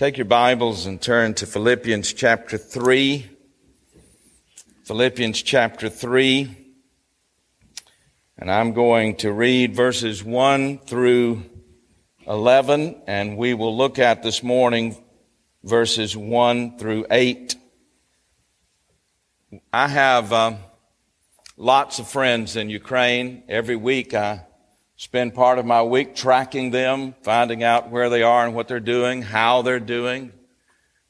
Take your Bibles and turn to Philippians chapter 3. Philippians chapter 3. And I'm going to read verses 1 through 11, and we will look at this morning verses 1 through 8. I have uh, lots of friends in Ukraine. Every week I spend part of my week tracking them, finding out where they are and what they're doing, how they're doing.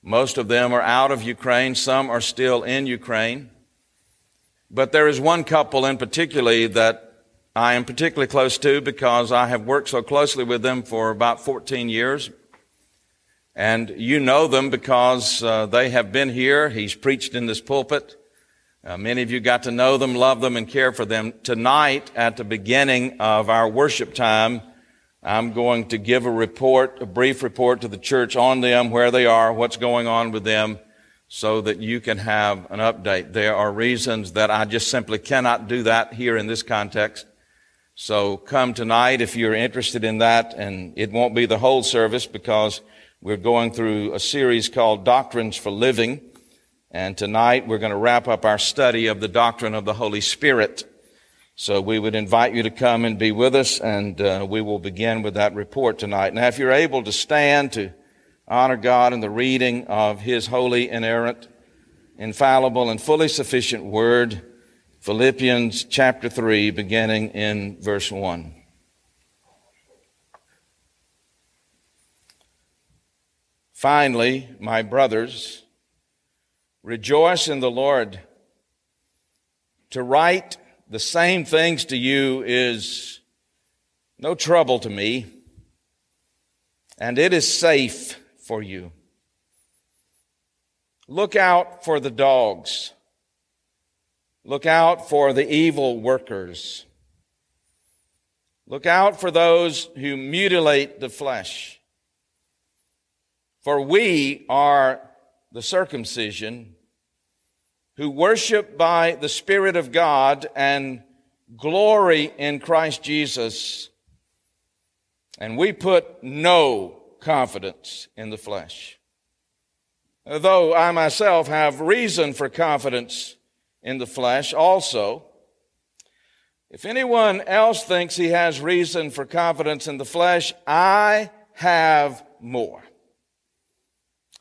Most of them are out of Ukraine. Some are still in Ukraine. But there is one couple in particular that I am particularly close to because I have worked so closely with them for about 14 years. And you know them because uh, they have been here. He's preached in this pulpit. Uh, many of you got to know them, love them, and care for them. Tonight, at the beginning of our worship time, I'm going to give a report, a brief report to the church on them, where they are, what's going on with them, so that you can have an update. There are reasons that I just simply cannot do that here in this context. So come tonight if you're interested in that, and it won't be the whole service because we're going through a series called Doctrines for Living. And tonight we're going to wrap up our study of the doctrine of the Holy Spirit. So we would invite you to come and be with us, and uh, we will begin with that report tonight. Now, if you're able to stand to honor God in the reading of His holy, inerrant, infallible, and fully sufficient Word, Philippians chapter 3, beginning in verse 1. Finally, my brothers, rejoice in the Lord. To write the same things to you is no trouble to me, and it is safe for you. Look out for the dogs. Look out for the evil workers. Look out for those who mutilate the flesh. For we are the circumcision who worship by the Spirit of God and glory in Christ Jesus. And we put no confidence in the flesh. Though I myself have reason for confidence in the flesh also. If anyone else thinks he has reason for confidence in the flesh, I have more.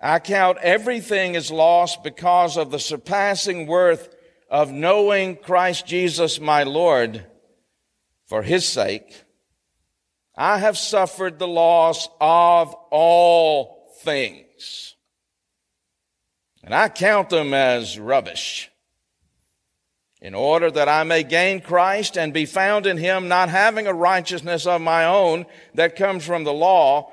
I count everything as loss because of the surpassing worth of knowing Christ Jesus my Lord. For his sake, I have suffered the loss of all things. And I count them as rubbish in order that I may gain Christ and be found in him, not having a righteousness of my own that comes from the law,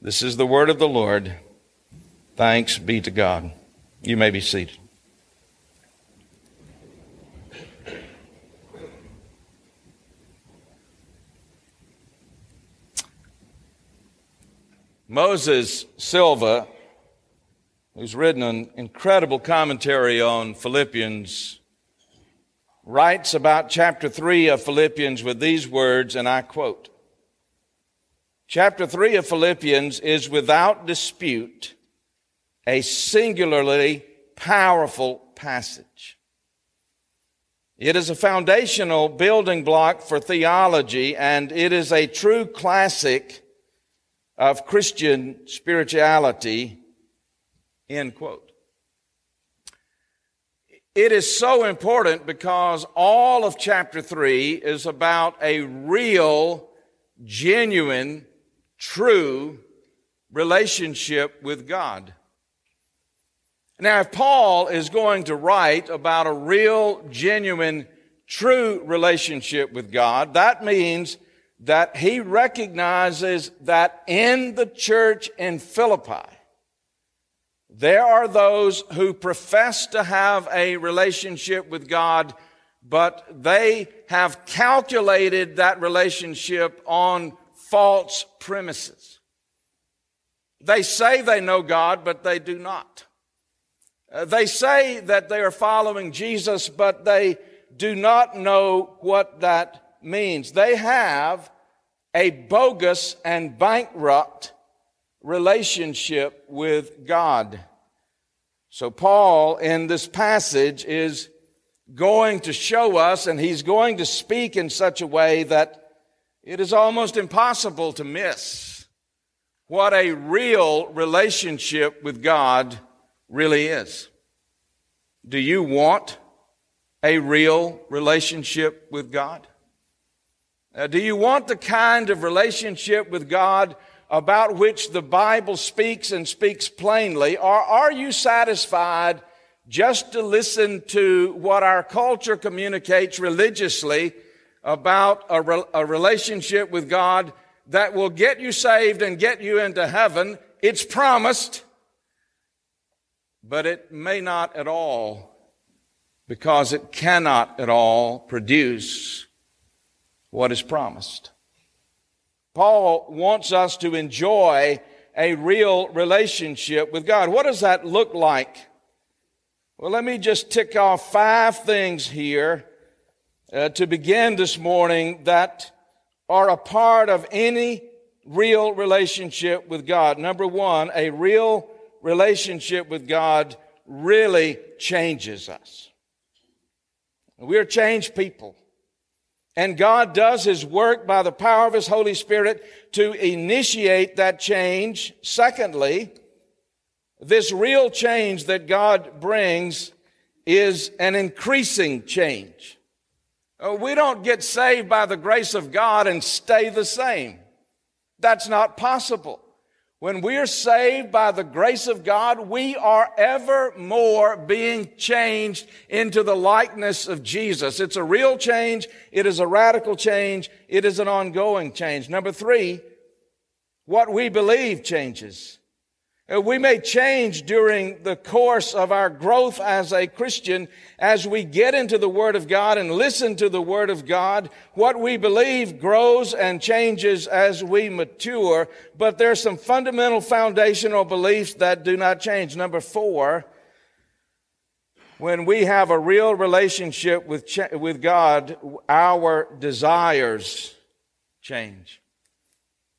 This is the word of the Lord. Thanks be to God. You may be seated. Moisés Silva who's written an incredible commentary on Philippians, writes about chapter 3 of Philippians with these words, and I quote Chapter 3 of Philippians is without dispute a singularly powerful passage. It is a foundational building block for theology, and it is a true classic of Christian spirituality End quote. It is so important because all of chapter 3 is about a real, genuine, true relationship with God. Now, if Paul is going to write about a real, genuine, true relationship with God, that means that he recognizes that in the church in Philippi, there are those who profess to have a relationship with God, but they have calculated that relationship on false premises. They say they know God, but they do not. Uh, they say that they are following Jesus, but they do not know what that means. They have a bogus and bankrupt relationship with God. So, Paul in this passage is going to show us, and he's going to speak in such a way that it is almost impossible to miss what a real relationship with God really is. Do you want a real relationship with God? Uh, do you want the kind of relationship with God about which the Bible speaks and speaks plainly? Or are you satisfied just to listen to what our culture communicates religiously about a, re- a relationship with God that will get you saved and get you into heaven? It's promised, but it may not at all because it cannot at all produce what is promised. Paul wants us to enjoy a real relationship with God. What does that look like? Well, let me just tick off five things here uh, to begin this morning that are a part of any real relationship with God. Number one, a real relationship with God really changes us. We are changed people. And God does His work by the power of His Holy Spirit to initiate that change. Secondly, this real change that God brings is an increasing change. Uh, we don't get saved by the grace of God and stay the same. That's not possible. When we are saved by the grace of God, we are ever more being changed into the likeness of Jesus. It's a real change. It is a radical change. It is an ongoing change. Number three, what we believe changes. Uh, we may change during the course of our growth as a Christian as we get into the Word of God and listen to the Word of God. What we believe grows and changes as we mature, but there's some fundamental foundational beliefs that do not change. Number four, when we have a real relationship with, with God, our desires change.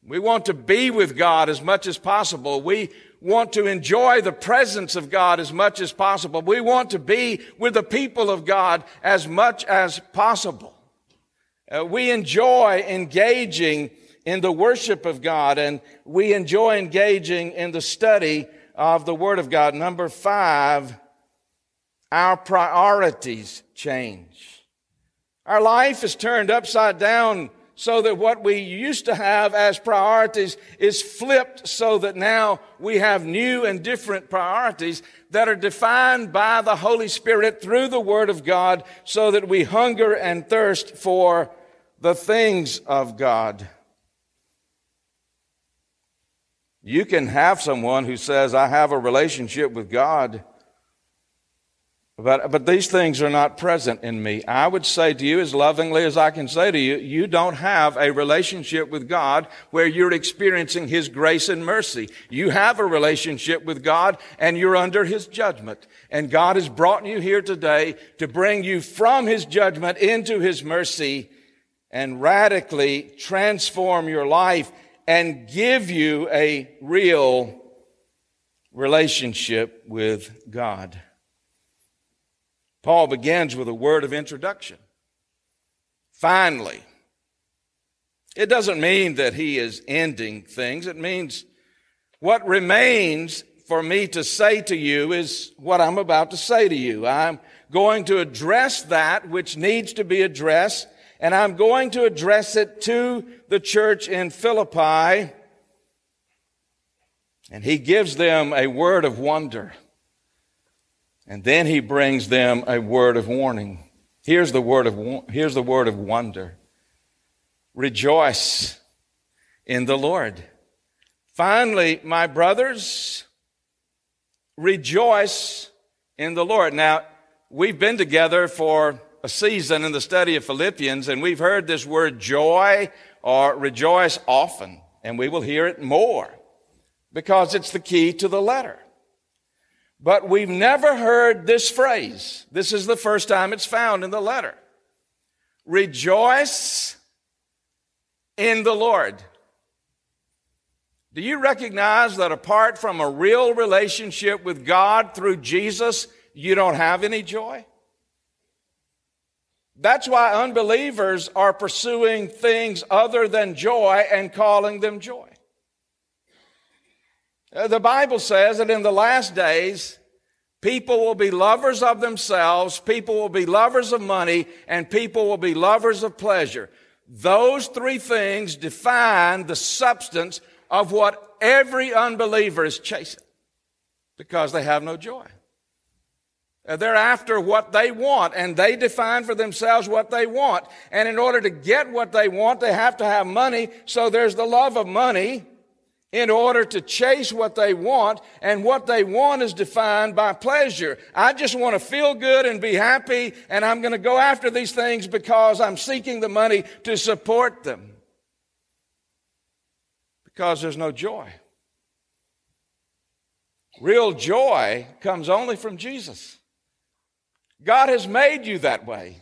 We want to be with God as much as possible. We want to enjoy the presence of God as much as possible. We want to be with the people of God as much as possible. Uh, we enjoy engaging in the worship of God and we enjoy engaging in the study of the Word of God. Number five, our priorities change. Our life is turned upside down so that what we used to have as priorities is flipped so that now we have new and different priorities that are defined by the Holy Spirit through the Word of God so that we hunger and thirst for the things of God. You can have someone who says, I have a relationship with God but, but these things are not present in me. I would say to you, as lovingly as I can say to you, you don't have a relationship with God where you're experiencing His grace and mercy. You have a relationship with God and you're under His judgment. And God has brought you here today to bring you from His judgment into His mercy and radically transform your life and give you a real relationship with God. Paul begins with a word of introduction. Finally. It doesn't mean that he is ending things. It means what remains for me to say to you is what I'm about to say to you. I'm going to address that which needs to be addressed, and I'm going to address it to the church in Philippi. And he gives them a word of wonder. And then he brings them a word of warning. Here's the word of, here's the word of wonder. Rejoice in the Lord. Finally, my brothers, rejoice in the Lord. Now, we've been together for a season in the study of Philippians, and we've heard this word joy or rejoice often, and we will hear it more because it's the key to the letter. But we've never heard this phrase. This is the first time it's found in the letter. Rejoice in the Lord. Do you recognize that apart from a real relationship with God through Jesus, you don't have any joy? That's why unbelievers are pursuing things other than joy and calling them joy. Uh, the Bible says that in the last days, people will be lovers of themselves, people will be lovers of money, and people will be lovers of pleasure. Those three things define the substance of what every unbeliever is chasing because they have no joy. Uh, they're after what they want and they define for themselves what they want. And in order to get what they want, they have to have money. So there's the love of money in order to chase what they want. And what they want is defined by pleasure. I just want to feel good and be happy. And I'm going to go after these things because I'm seeking the money to support them because there's no joy. Real joy comes only from Jesus. God has made you that way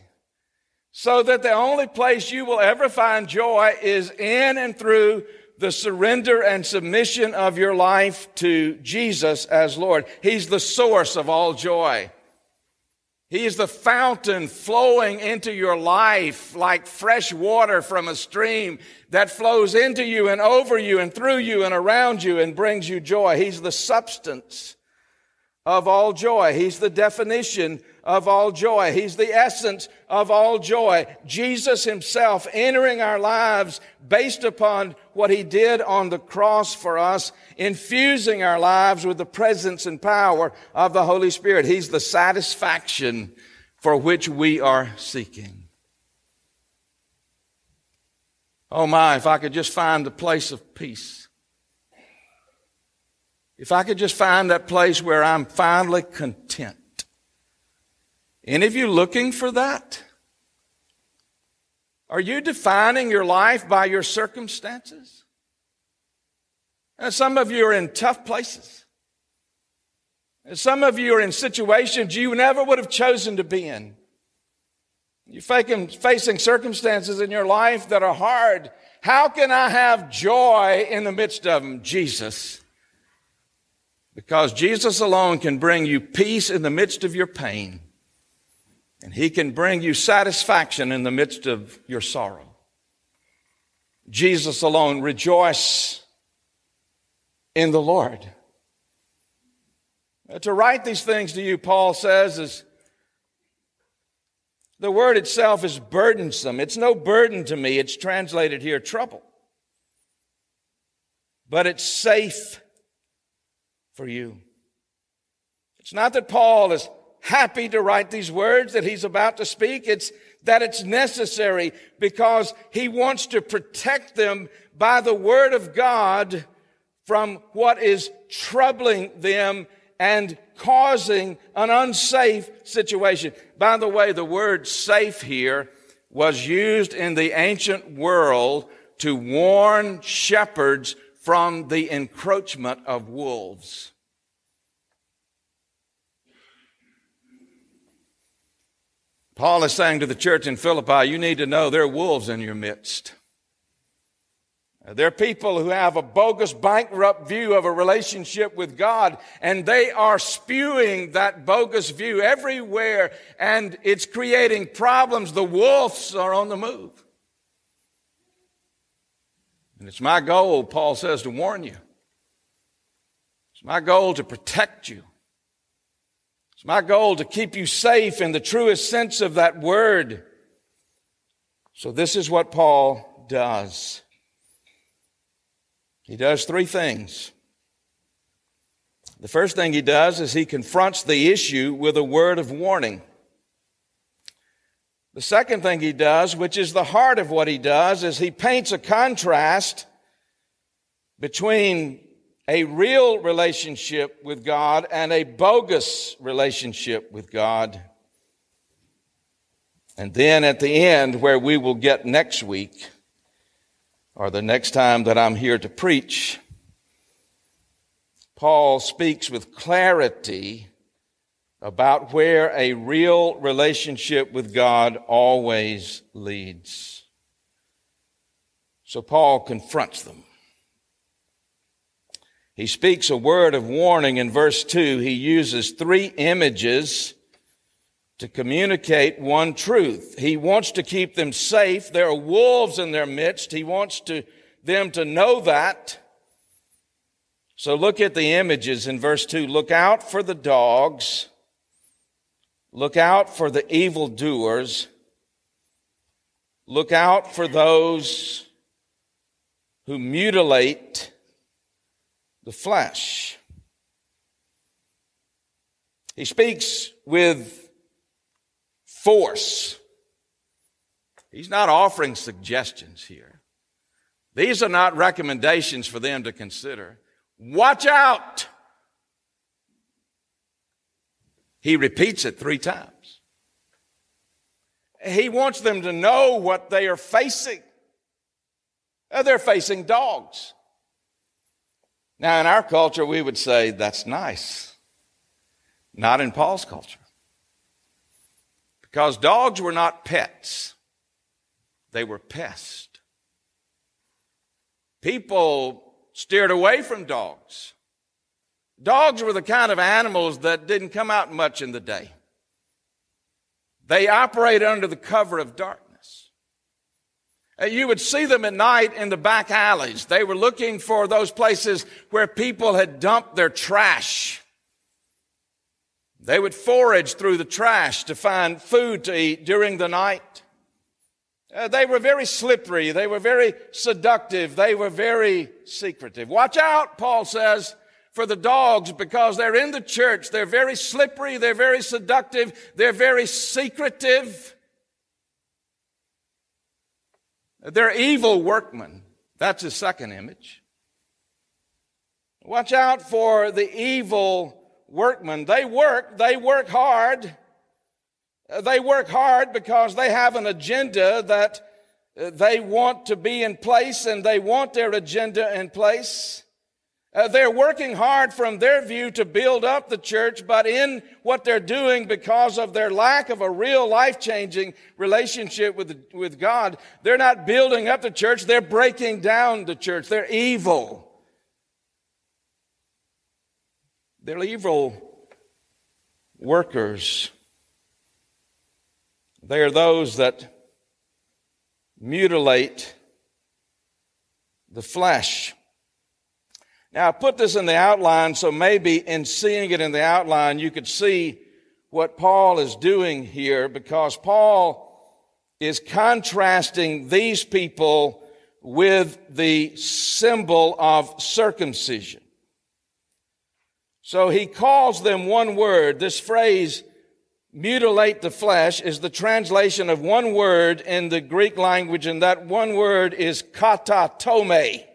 so that the only place you will ever find joy is in and through the surrender and submission of your life to Jesus as Lord. He's the source of all joy. He is the fountain flowing into your life like fresh water from a stream that flows into you and over you and through you and around you and brings you joy. He's the substance of all joy. He's the definition of all joy. He's the essence of all joy. Jesus himself entering our lives based upon what he did on the cross for us, infusing our lives with the presence and power of the Holy Spirit. He's the satisfaction for which we are seeking. Oh my, if I could just find a place of peace. If I could just find that place where I'm finally content. Any of you looking for that? Are you defining your life by your circumstances? And some of you are in tough places. And some of you are in situations you never would have chosen to be in. You're facing circumstances in your life that are hard. How can I have joy in the midst of them? Jesus. Because Jesus alone can bring you peace in the midst of your pain. And He can bring you satisfaction in the midst of your sorrow. Jesus alone, rejoice in the Lord. to write these things to you, Paul says, is the word itself is burdensome. It's no burden to me. It's translated here trouble. But it's safe for you. It's not that Paul is happy to write these words that he's about to speak. It's that it's necessary because he wants to protect them by the word of God from what is troubling them and causing an unsafe situation. By the way, the word safe here was used in the ancient world to warn shepherds from the encroachment of wolves. Paul is saying to the church in Philippi, you need to know there are wolves in your midst. There are people who have a bogus, bankrupt view of a relationship with God, and they are spewing that bogus view everywhere, and it's creating problems. The wolves are on the move. And it's my goal, Paul says, to warn you. It's my goal to protect you. It's my goal to keep you safe in the truest sense of that word. So this is what Paul does. He does three things. The first thing he does is he confronts the issue with a word of warning. The second thing he does, which is the heart of what he does, is he paints a contrast between a real relationship with God and a bogus relationship with God. And then at the end, where we will get next week, or the next time that I'm here to preach, Paul speaks with clarity about where a real relationship with God always leads. So Paul confronts them. He speaks a word of warning in verse 2. He uses three images to communicate one truth. He wants to keep them safe. There are wolves in their midst. He wants to, them to know that. So look at the images in verse 2. Look out for the dogs. Look out for the evildoers. Look out for those who mutilate the flesh. He speaks with force. He's not offering suggestions here. These are not recommendations for them to consider. Watch out! He repeats it three times. He wants them to know what they are facing. Uh, they're facing dogs. Now, in our culture, we would say that's nice. Not in Paul's culture. Because dogs were not pets, they were pests. People steered away from dogs. Dogs were the kind of animals that didn't come out much in the day. They operated under the cover of darkness. You would see them at night in the back alleys. They were looking for those places where people had dumped their trash. They would forage through the trash to find food to eat during the night. Uh, they were very slippery. They were very seductive. They were very secretive. Watch out, Paul says, for the dogs because they're in the church. They're very slippery. They're very seductive. They're very secretive. They're evil workmen. That's his second image. Watch out for the evil workmen. They work, they work hard. They work hard because they have an agenda that they want to be in place and they want their agenda in place. Uh, they're working hard from their view to build up the church, but in what they're doing, because of their lack of a real life changing relationship with, with God, they're not building up the church, they're breaking down the church. They're evil. They're evil workers. They are those that mutilate the flesh. Now, I put this in the outline, so maybe in seeing it in the outline, you could see what Paul is doing here because Paul is contrasting these people with the symbol of circumcision. So he calls them one word. This phrase, mutilate the flesh, is the translation of one word in the Greek language, and that one word is katatome.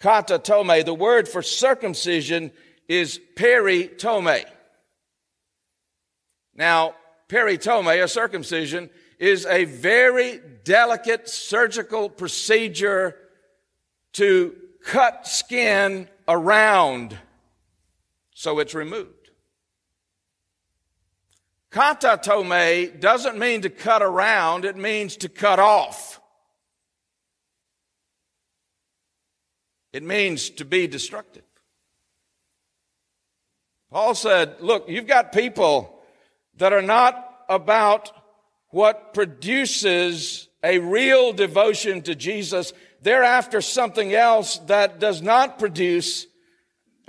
Katatome. The word for circumcision is peritome. Now, peritome, a circumcision, is a very delicate surgical procedure to cut skin around so it's removed. Kata tome doesn't mean to cut around, it means to cut off. It means to be destructive. Paul said, Look, you've got people that are not about what produces a real devotion to Jesus. They're after something else that does not produce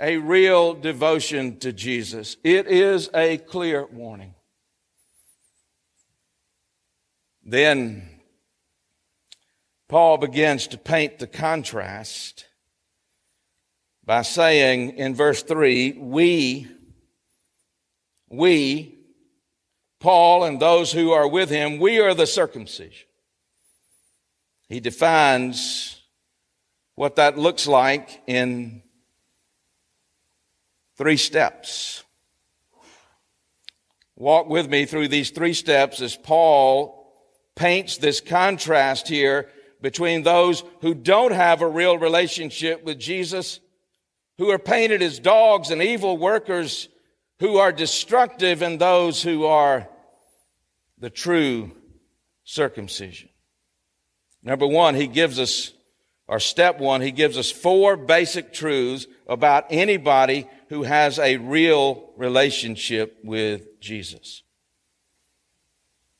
a real devotion to Jesus. It is a clear warning. Then Paul begins to paint the contrast by saying in verse 3 we, we, Paul and those who are with him, we are the circumcision. He defines what that looks like in three steps. Walk with me through these three steps as Paul paints this contrast here between those who don't have a real relationship with Jesus, who are painted as dogs and evil workers who are destructive, and those who are the true circumcision. Number one, he gives us, or step one, he gives us four basic truths about anybody who has a real relationship with Jesus.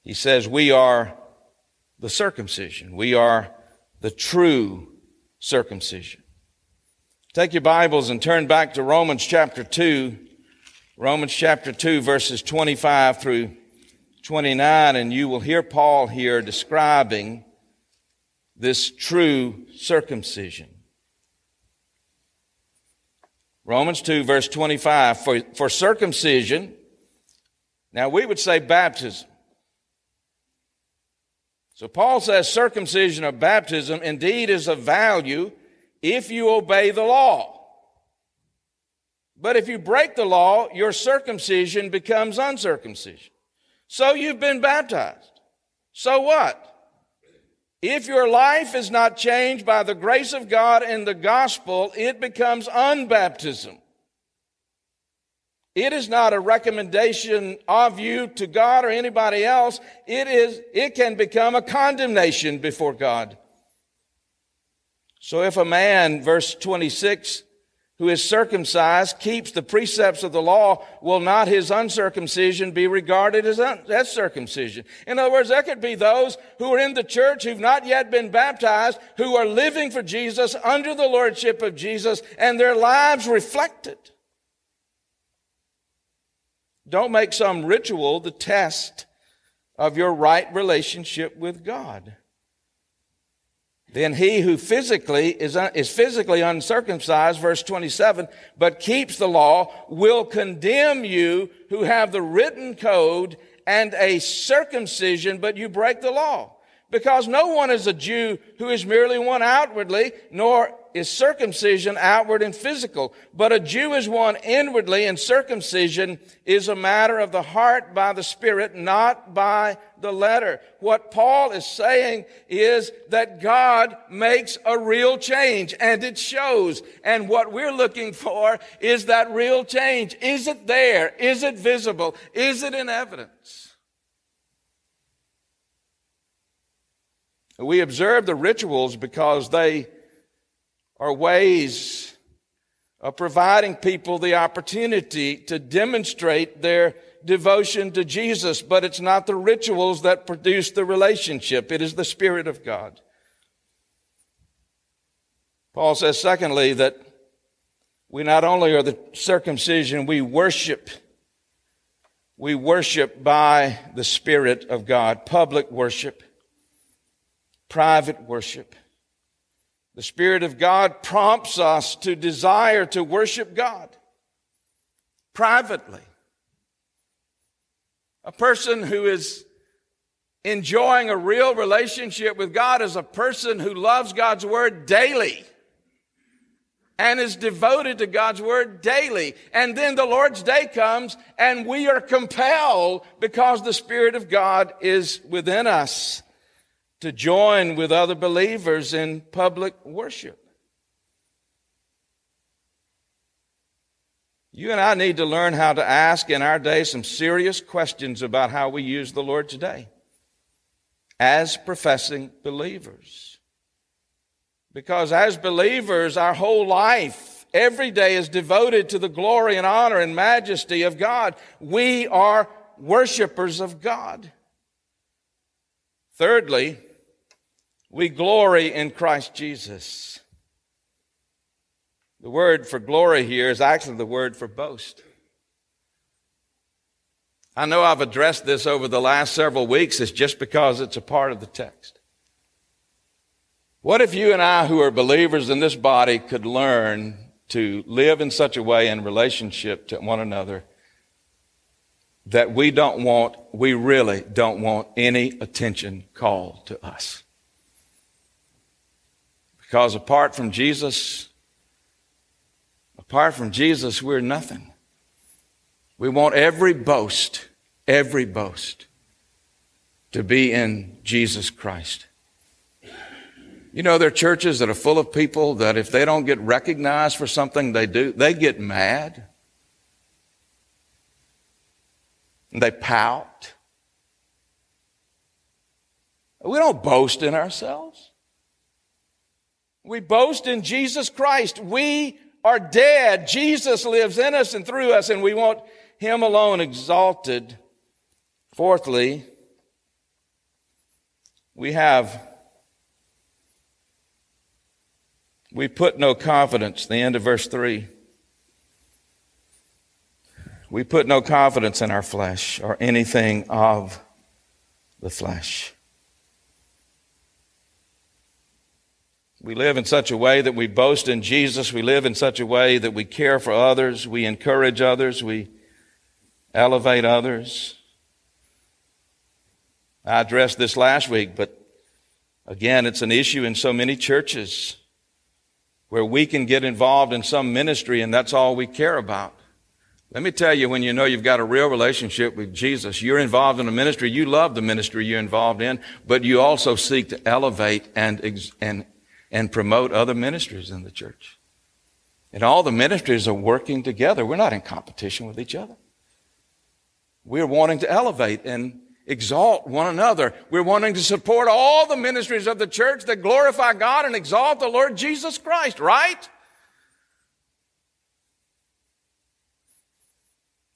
He says, We are the circumcision. We are the true circumcision. Take your Bibles and turn back to Romans chapter 2. Romans chapter 2 verses 25 through 29 and you will hear Paul here describing this true circumcision. Romans 2 verse 25 for, for circumcision now we would say baptism so Paul says circumcision or baptism indeed is of value if you obey the law. But if you break the law, your circumcision becomes uncircumcision. So you've been baptized. So what? If your life is not changed by the grace of God in the gospel, it becomes unbaptism. It is not a recommendation of you to God or anybody else. It is, it can become a condemnation before God. So if a man, verse 26, who is circumcised keeps the precepts of the law, will not his uncircumcision be regarded as, un- as circumcision? In other words, there could be those who are in the church who've not yet been baptized, who are living for Jesus under the lordship of Jesus, and their lives reflect it. Don't make some ritual the test of your right relationship with God. Then he who physically is, is physically uncircumcised, verse 27, but keeps the law will condemn you who have the written code and a circumcision, but you break the law. Because no one is a Jew who is merely one outwardly, nor is circumcision outward and physical, but a Jew is one inwardly, and circumcision is a matter of the heart by the Spirit, not by the letter. What Paul is saying is that God makes a real change, and it shows. And what we're looking for is that real change. Is it there? Is it visible? Is it in evidence? We observe the rituals because they are ways of providing people the opportunity to demonstrate their devotion to Jesus, but it's not the rituals that produce the relationship. It is the Spirit of God. Paul says, secondly, that we not only are the circumcision, we worship. We worship by the Spirit of God. Public worship, private worship. The Spirit of God prompts us to desire to worship God privately. A person who is enjoying a real relationship with God is a person who loves God's Word daily and is devoted to God's Word daily. And then the Lord's day comes and we are compelled because the Spirit of God is within us to join with other believers in public worship. You and I need to learn how to ask in our day some serious questions about how we use the Lord today as professing believers. Because as believers, our whole life, every day is devoted to the glory and honor and majesty of God. We are worshipers of God. Thirdly, we glory in Christ Jesus. The word for glory here is actually the word for boast. I know I've addressed this over the last several weeks. It's just because it's a part of the text. What if you and I, who are believers in this body, could learn to live in such a way in relationship to one another that we don't want, we really don't want any attention called to us? Because apart from Jesus, apart from Jesus, we're nothing. We want every boast, every boast to be in Jesus Christ. You know, there are churches that are full of people that if they don't get recognized for something they do, they get mad. And they pout. We don't boast in ourselves. We boast in Jesus Christ. We are dead. Jesus lives in us and through us, and we want Him alone exalted. Fourthly, we have We put no confidence, the end of verse 3. We put no confidence in our flesh or anything of the flesh. We live in such a way that we boast in Jesus. We live in such a way that we care for others. We encourage others. We elevate others. I addressed this last week, but again, it's an issue in so many churches where we can get involved in some ministry and that's all we care about. Let me tell you, when you know you've got a real relationship with Jesus, you're involved in a ministry, you love the ministry you're involved in, but you also seek to elevate and, and, and promote other ministries in the church. And all the ministries are working together. We're not in competition with each other. We're wanting to elevate and exalt one another. We're wanting to support all the ministries of the church that glorify God and exalt the Lord Jesus Christ, right?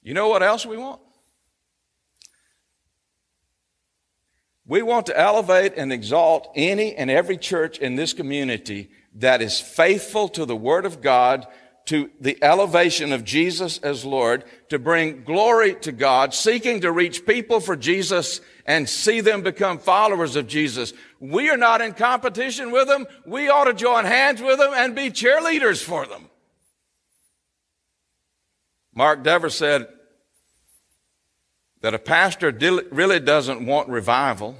You know what else we want? We want to elevate and exalt any and every church in this community that is faithful to the Word of God to the elevation of Jesus as Lord, to bring glory to God, seeking to reach people for Jesus and see them become followers of Jesus. We are not in competition with them. We ought to join hands with them and be cheerleaders for them. Mark Dever said that a pastor really doesn't want revival.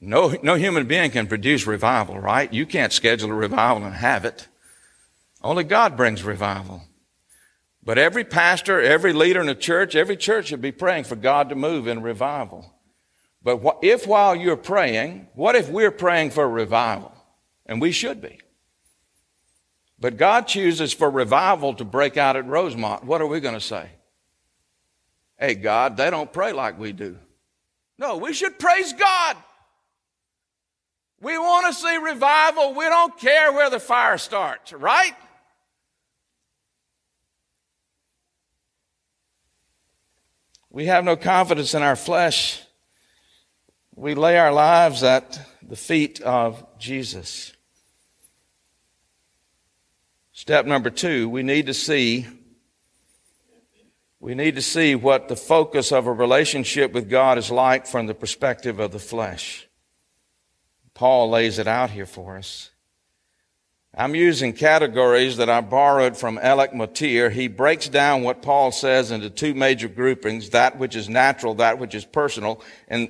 No, no human being can produce revival, right? You can't schedule a revival and have it. Only God brings revival. But every pastor, every leader in the church, every church should be praying for God to move in revival. But if while you're praying, what if we're praying for revival? And we should be. But God chooses for revival to break out at Rosemont. What are we going to say? Hey, God, they don't pray like we do. No, we should praise God. We want to see revival. We don't care where the fire starts, right? We have no confidence in our flesh. We lay our lives at the feet of Jesus. Step number two, we need to see we need to see what the focus of a relationship with God is like from the perspective of the flesh. Paul lays it out here for us. I'm using categories that I borrowed from Alec Motyer. He breaks down what Paul says into two major groupings, that which is natural, that which is personal, and,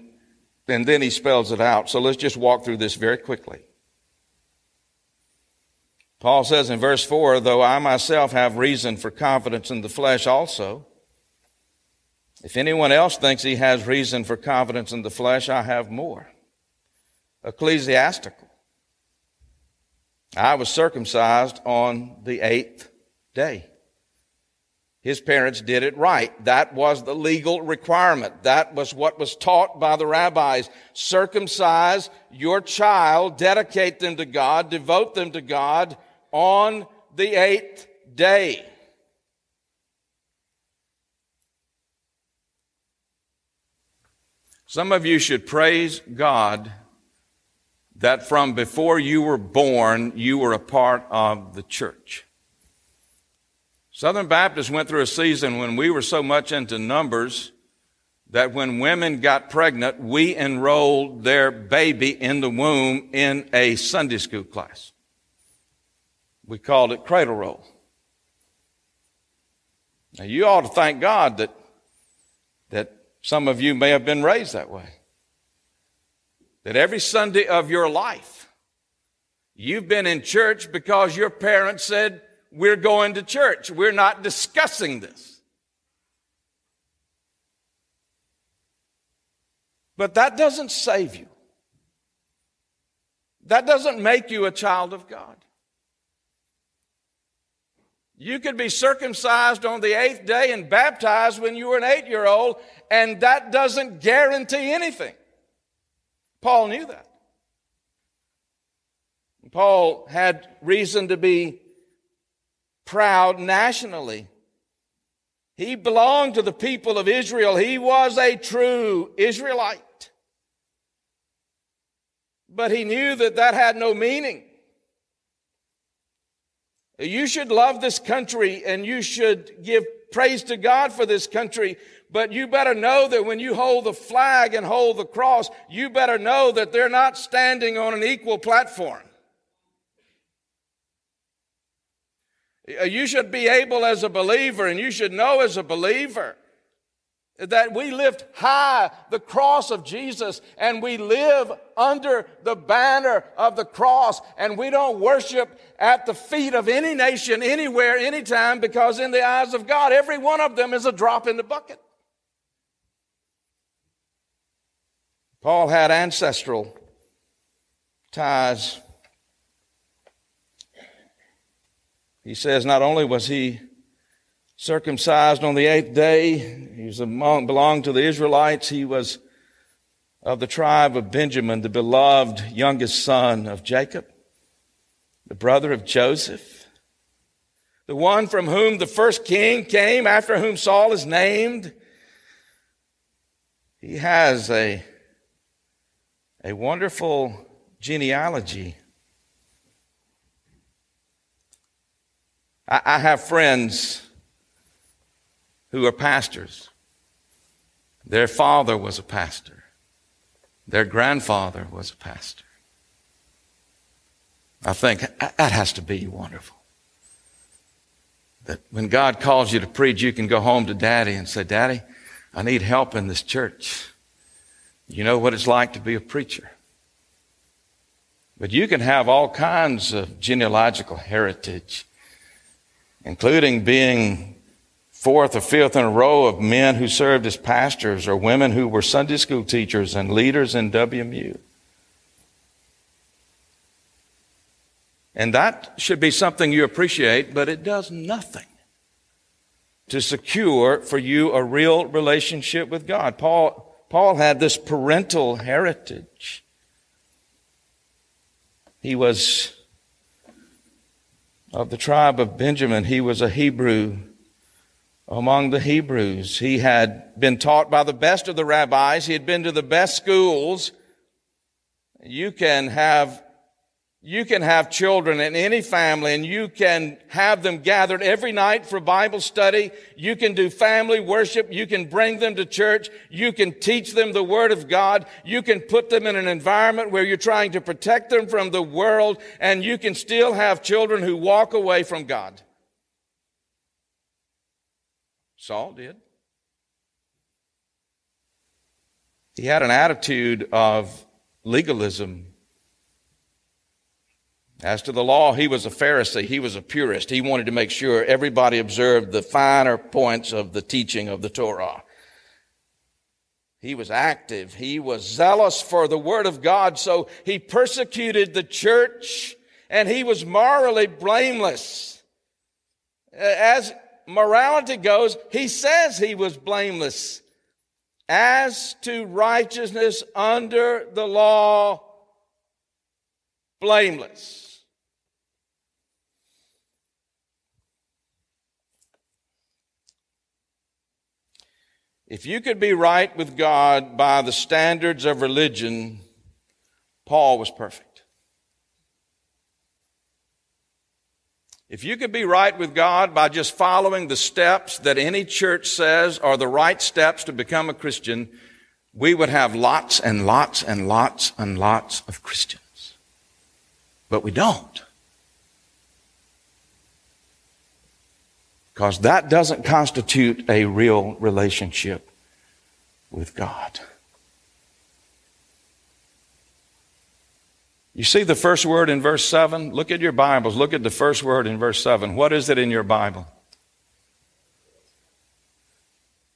and then he spells it out. So let's just walk through this very quickly. Paul says in verse 4, though I myself have reason for confidence in the flesh also, if anyone else thinks he has reason for confidence in the flesh, I have more. Ecclesiastical. I was circumcised on the eighth day. His parents did it right. That was the legal requirement. That was what was taught by the rabbis. Circumcise your child, dedicate them to God, devote them to God on the eighth day. Some of you should praise God that from before you were born, you were a part of the church. Southern Baptists went through a season when we were so much into numbers that when women got pregnant, we enrolled their baby in the womb in a Sunday school class. We called it cradle roll. Now you ought to thank God that, some of you may have been raised that way. That every Sunday of your life, you've been in church because your parents said, we're going to church. We're not discussing this. But that doesn't save you. That doesn't make you a child of God. You could be circumcised on the eighth day and baptized when you were an eight year old, and that doesn't guarantee anything. Paul knew that. Paul had reason to be proud nationally. He belonged to the people of Israel. He was a true Israelite. But he knew that that had no meaning. You should love this country and you should give praise to God for this country, but you better know that when you hold the flag and hold the cross, you better know that they're not standing on an equal platform. Uh, you should be able as a believer, and you should know as a believer that we lift high the cross of Jesus and we live under the banner of the cross and we don't worship at the feet of any nation, anywhere, anytime, because in the eyes of God, every one of them is a drop in the bucket. Paul had ancestral ties He says not only was he circumcised on the eighth day, he was among, belonged to the Israelites, he was of the tribe of Benjamin, the beloved youngest son of Jacob, the brother of Joseph, the one from whom the first king came, after whom Saul is named. He has a, a wonderful genealogy. I, I have friends who are pastors. Their father was a pastor. Their grandfather was a pastor. I think that has to be wonderful. That when God calls you to preach, you can go home to daddy and say, Daddy, I need help in this church. You know what it's like to be a preacher. But you can have all kinds of genealogical heritage including being fourth or fifth in a row of men who served as pastors or women who were Sunday school teachers and leaders in WMU. And that should be something you appreciate, but it does nothing to secure for you a real relationship with God. Paul, Paul had this parental heritage. He was of the tribe of Benjamin. He was a Hebrew among the Hebrews. He had been taught by the best of the rabbis. He had been to the best schools. You can have you can have children in any family and you can have them gathered every night for Bible study. You can do family worship. You can bring them to church. You can teach them the Word of God. You can put them in an environment where you're trying to protect them from the world and you can still have children who walk away from God. Saul did. He had an attitude of legalism as to the law, he was a Pharisee. He was a purist. He wanted to make sure everybody observed the finer points of the teaching of the Torah. He was active. He was zealous for the word of God. So he persecuted the church and he was morally blameless. As morality goes, he says he was blameless. As to righteousness under the law, blameless. If you could be right with God by the standards of religion, Paul was perfect. If you could be right with God by just following the steps that any church says are the right steps to become a Christian, we would have lots and lots and lots and lots of Christians. But we don't. Because that doesn't constitute a real relationship with God. You see the first word in verse 7? Look at your Bibles. Look at the first word in verse 7. What is it in your Bible?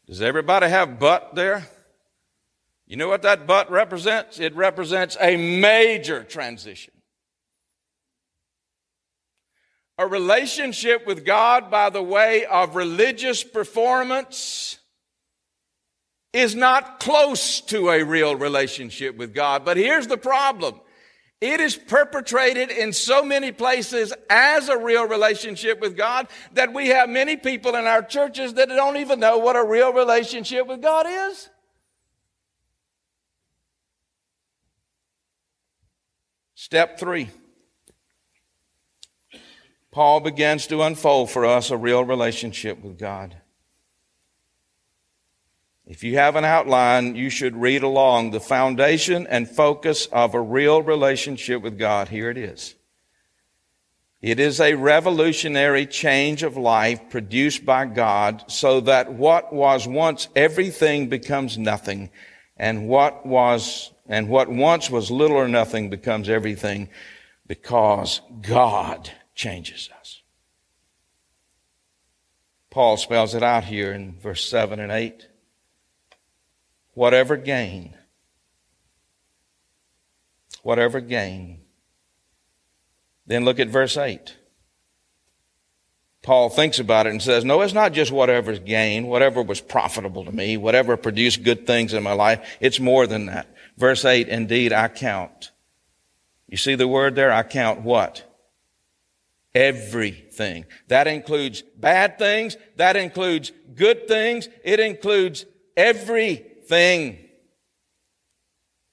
Does everybody have but there? You know what that but represents? It represents a major transition. A relationship with God by the way of religious performance is not close to a real relationship with God. But here's the problem. It is perpetrated in so many places as a real relationship with God that we have many people in our churches that don't even know what a real relationship with God is. Step three. Paul begins to unfold for us a real relationship with God. If you have an outline, you should read along the foundation and focus of a real relationship with God. Here it is. It is a revolutionary change of life produced by God so that what was once everything becomes nothing and what was, and what once was little or nothing becomes everything because God changes us. Paul spells it out here in verse 7 and 8 whatever gain, whatever gain. Then look at verse 8. Paul thinks about it and says, No, it's not just whatever's gain, whatever was profitable to me, whatever produced good things in my life. It's more than that. Verse 8, indeed, I count. You see the word there? I count what? Everything. That includes bad things. That includes good things. It includes every thing.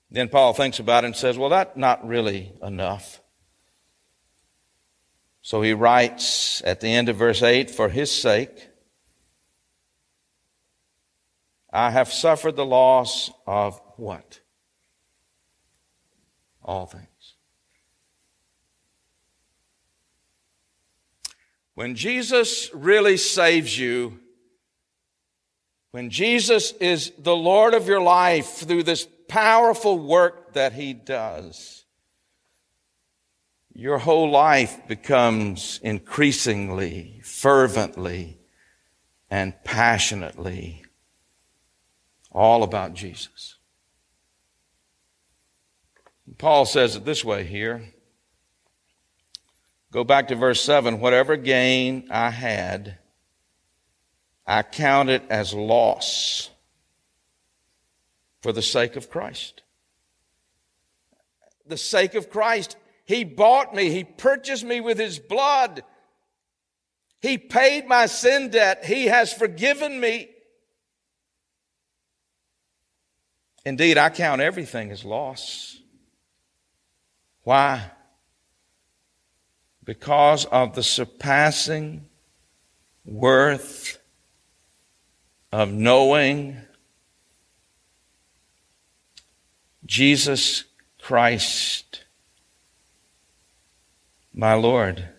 Then Paul thinks about it and says, well, that's not really enough. So he writes at the end of verse 8, for his sake, I have suffered the loss of what? All things. When Jesus really saves you, when Jesus is the Lord of your life through this powerful work that He does, your whole life becomes increasingly, fervently, and passionately all about Jesus. Paul says it this way here. Go back to verse 7 whatever gain I had, I count it as loss for the sake of Christ. The sake of Christ. He bought me. He purchased me with His blood. He paid my sin debt. He has forgiven me. Indeed, I count everything as loss. Why? Because of the surpassing worth of knowing Jesus Christ, my Lord.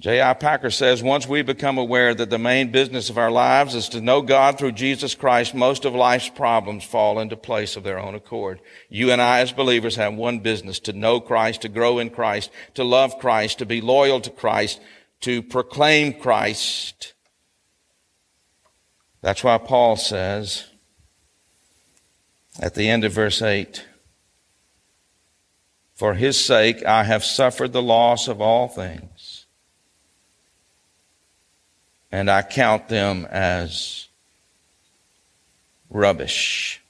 J.I. Packer says, once we become aware that the main business of our lives is to know God through Jesus Christ, most of life's problems fall into place of their own accord. You and I as believers have one business, to know Christ, to grow in Christ, to love Christ, to be loyal to Christ, to proclaim Christ, that's why Paul says at the end of verse 8, For his sake I have suffered the loss of all things, and I count them as rubbish.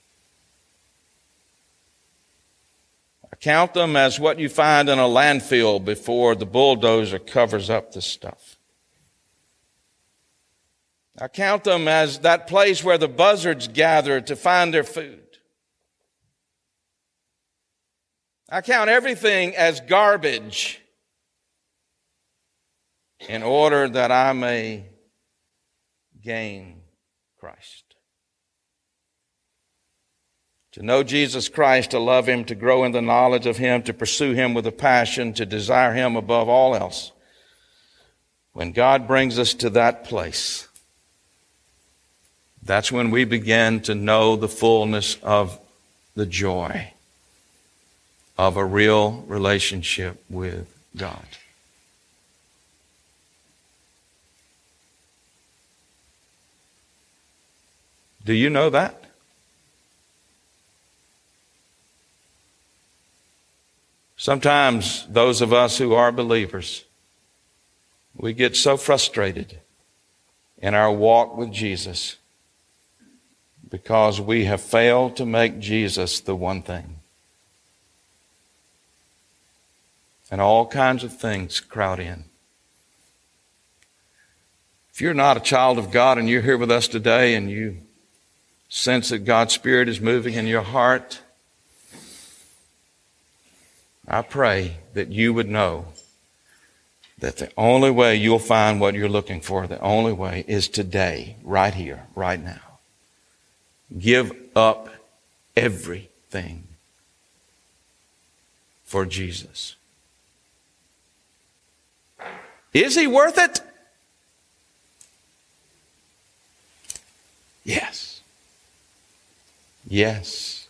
I count them as what you find in a landfill before the bulldozer covers up the stuff. I count them as that place where the buzzards gather to find their food. I count everything as garbage in order that I may gain Christ. To know Jesus Christ, to love Him, to grow in the knowledge of Him, to pursue Him with a passion, to desire Him above all else. When God brings us to that place, that's when we begin to know the fullness of the joy of a real relationship with God. Do you know that? Sometimes those of us who are believers, we get so frustrated in our walk with Jesus because we have failed to make Jesus the one thing. And all kinds of things crowd in. If you're not a child of God and you're here with us today and you sense that God's Spirit is moving in your heart, I pray that you would know that the only way you'll find what you're looking for, the only way is today, right here, right now. Give up everything for Jesus. Is he worth it? Yes. Yes.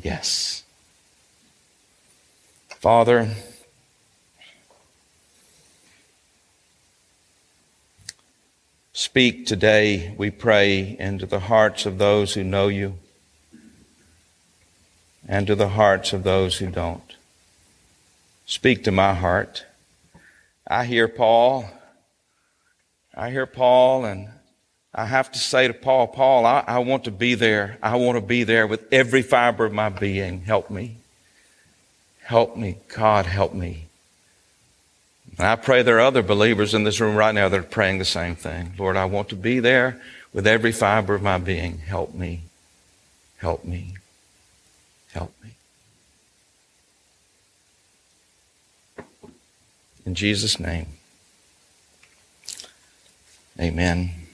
Yes. Father, speak today, we pray, into the hearts of those who know you and to the hearts of those who don't. Speak to my heart. I hear Paul. I hear Paul, and I have to say to Paul, Paul, I, I want to be there. I want to be there with every fiber of my being. Help me. Help me. God, help me. And I pray there are other believers in this room right now that are praying the same thing. Lord, I want to be there with every fiber of my being. Help me. Help me. Help me. In Jesus' name, amen.